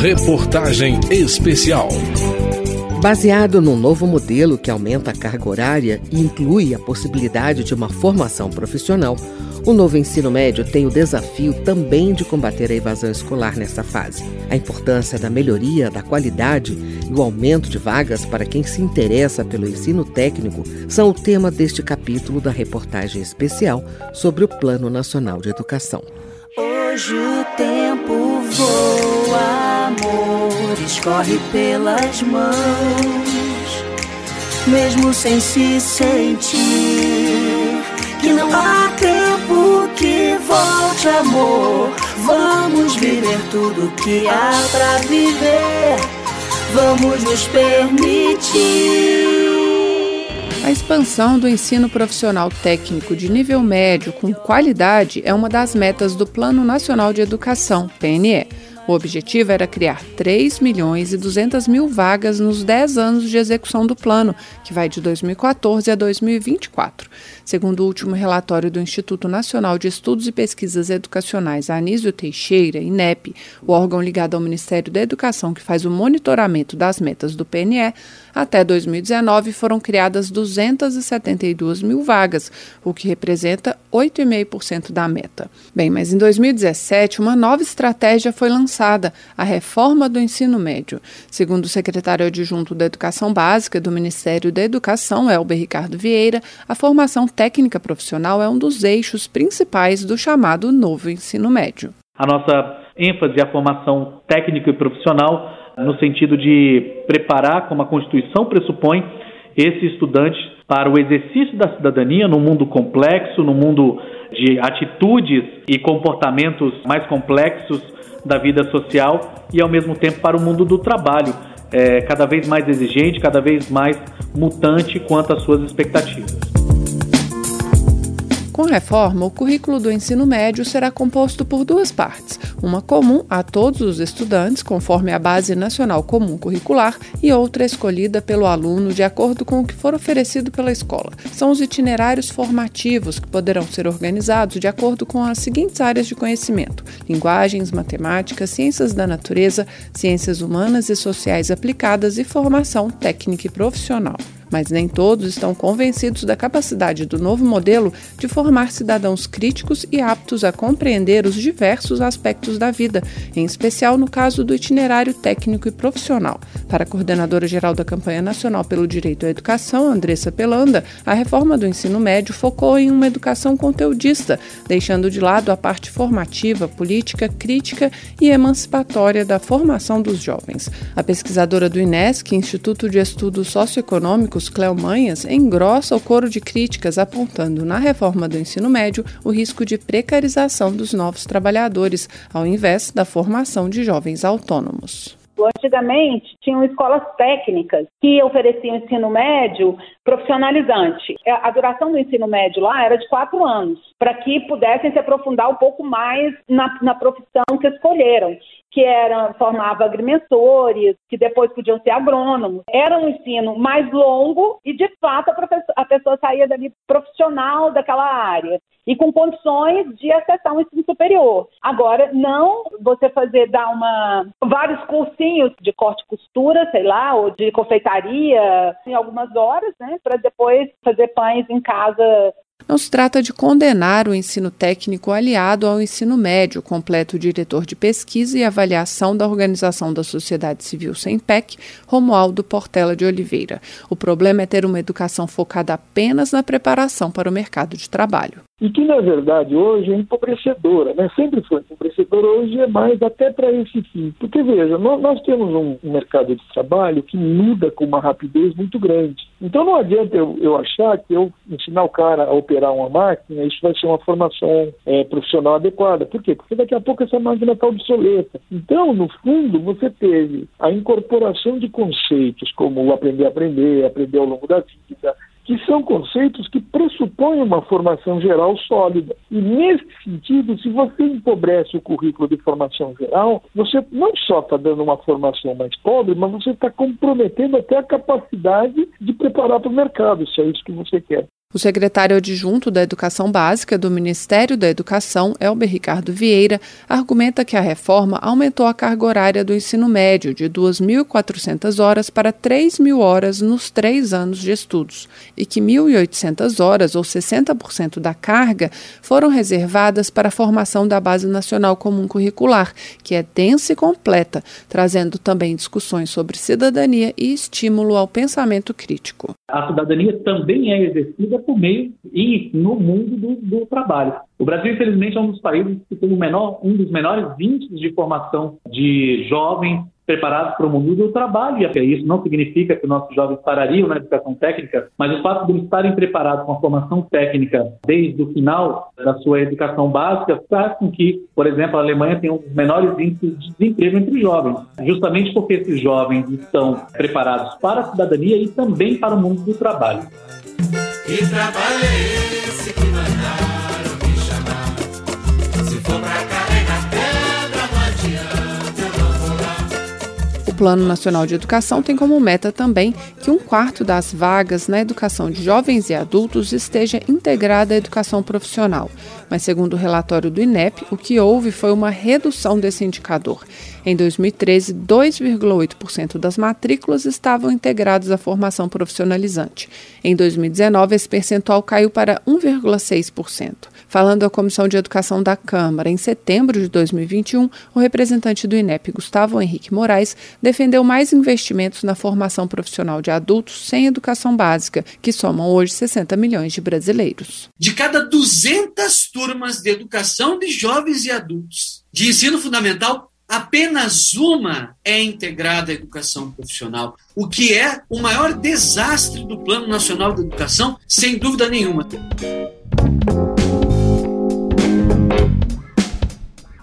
Reportagem especial. Baseado num novo modelo que aumenta a carga horária e inclui a possibilidade de uma formação profissional, o novo ensino médio tem o desafio também de combater a evasão escolar nessa fase. A importância da melhoria da qualidade e o aumento de vagas para quem se interessa pelo ensino técnico são o tema deste capítulo da reportagem especial sobre o Plano Nacional de Educação. Hoje o tempo voa, escorre pelas mãos, mesmo sem se sentir que não há tempo que volte, amor. Vamos viver tudo que há pra viver, vamos nos permitir. A expansão do ensino profissional técnico de nível médio com qualidade é uma das metas do Plano Nacional de Educação, PNE. O objetivo era criar 3 milhões e 200 mil vagas nos 10 anos de execução do plano, que vai de 2014 a 2024. Segundo o último relatório do Instituto Nacional de Estudos e Pesquisas Educacionais Anísio Teixeira, INEP, o órgão ligado ao Ministério da Educação que faz o monitoramento das metas do PNE, até 2019 foram criadas 272 mil vagas, o que representa 8,5% da meta. Bem, mas em 2017, uma nova estratégia foi lançada, a reforma do ensino médio. Segundo o secretário adjunto da Educação Básica do Ministério da Educação, Elber Ricardo Vieira, a formação técnica profissional é um dos eixos principais do chamado novo ensino médio. A nossa ênfase é a formação técnica e profissional no sentido de preparar, como a Constituição pressupõe, esse estudante para o exercício da cidadania no mundo complexo, no mundo de atitudes e comportamentos mais complexos da vida social e, ao mesmo tempo, para o mundo do trabalho, é, cada vez mais exigente, cada vez mais mutante quanto às suas expectativas. Com reforma, o currículo do ensino médio será composto por duas partes: uma comum a todos os estudantes, conforme a Base Nacional Comum Curricular, e outra escolhida pelo aluno de acordo com o que for oferecido pela escola. São os itinerários formativos que poderão ser organizados de acordo com as seguintes áreas de conhecimento: linguagens, matemática, ciências da natureza, ciências humanas e sociais aplicadas e formação técnica e profissional mas nem todos estão convencidos da capacidade do novo modelo de formar cidadãos críticos e aptos a compreender os diversos aspectos da vida, em especial no caso do itinerário técnico e profissional. Para a coordenadora geral da campanha nacional pelo direito à educação, Andressa Pelanda, a reforma do ensino médio focou em uma educação conteudista, deixando de lado a parte formativa, política, crítica e emancipatória da formação dos jovens. A pesquisadora do INESC, Instituto de Estudos Socioeconômicos, Carlos Cléo Manhas engrossa o coro de críticas apontando na reforma do ensino médio o risco de precarização dos novos trabalhadores, ao invés da formação de jovens autônomos. Antigamente, tinham escolas técnicas que ofereciam ensino médio profissionalizante. É, a duração do ensino médio lá era de quatro anos, para que pudessem se aprofundar um pouco mais na, na profissão que escolheram que era, formava agrimensores, que depois podiam ser agrônomos. Era um ensino mais longo e, de fato, a, a pessoa saía dali profissional daquela área e com condições de acessar um ensino superior. Agora, não você fazer, dar uma, vários cursinhos de corte e costura, sei lá, ou de confeitaria em algumas horas, né, para depois fazer pães em casa não se trata de condenar o ensino técnico aliado ao ensino médio, completa o diretor de pesquisa e avaliação da Organização da Sociedade Civil SEMPEC, Romualdo Portela de Oliveira. O problema é ter uma educação focada apenas na preparação para o mercado de trabalho e que, na verdade, hoje é empobrecedora, né? sempre foi empobrecedora, hoje é mais até para esse fim. Porque, veja, nós, nós, temos um mercado de trabalho que muda com uma rapidez muito grande. Então, não adianta eu, eu achar que eu ensinar o cara a operar uma máquina, isso vai ser uma formação é, profissional adequada. Por quê? Porque daqui a pouco essa máquina está obsoleta. Então, no fundo, você teve a incorporação de conceitos como aprender a aprender, aprender ao longo da vida, que são conceitos que pressupõem uma formação geral sólida. E, nesse sentido, se você empobrece o currículo de formação geral, você não só está dando uma formação mais pobre, mas você está comprometendo até a capacidade de preparar para o mercado, se é isso que você quer. O secretário adjunto da Educação Básica do Ministério da Educação, Elber Ricardo Vieira, argumenta que a reforma aumentou a carga horária do ensino médio de 2.400 horas para 3.000 horas nos três anos de estudos e que 1.800 horas, ou 60% da carga, foram reservadas para a formação da Base Nacional Comum Curricular, que é densa e completa, trazendo também discussões sobre cidadania e estímulo ao pensamento crítico. A cidadania também é exercida por meio e no mundo do, do trabalho. O Brasil, infelizmente, é um dos países que tem menor, um dos menores índices de formação de jovens preparados para o mundo do trabalho. E isso não significa que nossos jovens parariam na educação técnica, mas o fato de eles estarem preparados com a formação técnica desde o final da sua educação básica faz com que, por exemplo, a Alemanha tenha um dos menores índices de desemprego entre jovens, justamente porque esses jovens estão preparados para a cidadania e também para o mundo do trabalho. Que trabalho é esse que mandaram me chamar? Se for pra carregar pedra, não adianta, eu não vou lá. O Plano Nacional de Educação tem como meta também que um quarto das vagas na educação de jovens e adultos esteja integrada à educação profissional. Mas, segundo o relatório do INEP, o que houve foi uma redução desse indicador. Em 2013, 2,8% das matrículas estavam integradas à formação profissionalizante. Em 2019, esse percentual caiu para 1,6%. Falando à Comissão de Educação da Câmara, em setembro de 2021, o representante do INEP, Gustavo Henrique Moraes, defendeu mais investimentos na formação profissional de adultos sem educação básica, que somam hoje 60 milhões de brasileiros. De cada 200 turmas de educação de jovens e adultos de ensino fundamental, apenas uma é integrada à educação profissional, o que é o maior desastre do Plano Nacional de Educação, sem dúvida nenhuma.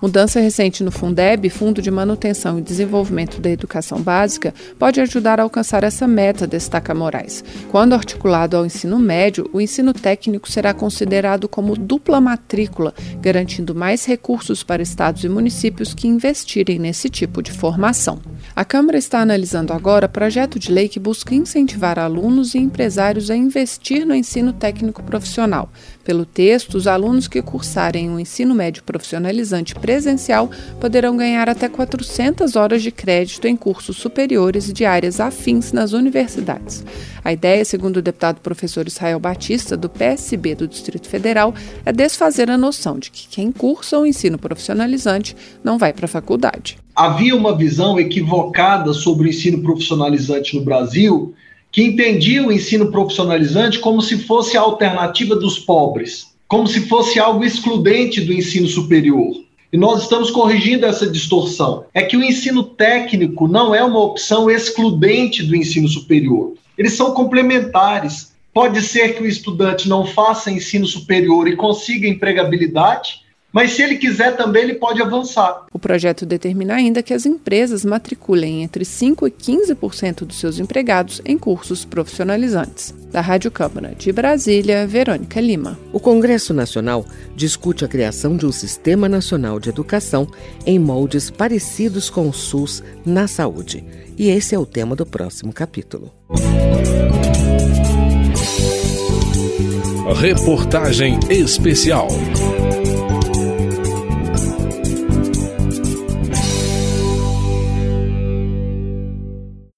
Mudança recente no Fundeb, Fundo de Manutenção e Desenvolvimento da Educação Básica, pode ajudar a alcançar essa meta, destaca Moraes. Quando articulado ao ensino médio, o ensino técnico será considerado como dupla matrícula, garantindo mais recursos para estados e municípios que investirem nesse tipo de formação. A Câmara está analisando agora projeto de lei que busca incentivar alunos e empresários a investir no ensino técnico profissional. Pelo texto, os alunos que cursarem o ensino médio profissionalizante presencial poderão ganhar até 400 horas de crédito em cursos superiores de áreas afins nas universidades. A ideia, segundo o deputado professor Israel Batista, do PSB do Distrito Federal, é desfazer a noção de que quem cursa o ensino profissionalizante não vai para a faculdade. Havia uma visão equivocada sobre o ensino profissionalizante no Brasil que entendia o ensino profissionalizante como se fosse a alternativa dos pobres, como se fosse algo excludente do ensino superior. E nós estamos corrigindo essa distorção. É que o ensino técnico não é uma opção excludente do ensino superior. Eles são complementares. Pode ser que o estudante não faça ensino superior e consiga empregabilidade, mas se ele quiser também, ele pode avançar. O projeto determina ainda que as empresas matriculem entre 5% e 15% dos seus empregados em cursos profissionalizantes. Da Rádio Câmara de Brasília, Verônica Lima. O Congresso Nacional discute a criação de um Sistema Nacional de Educação em moldes parecidos com o SUS na saúde. E esse é o tema do próximo capítulo. Reportagem especial.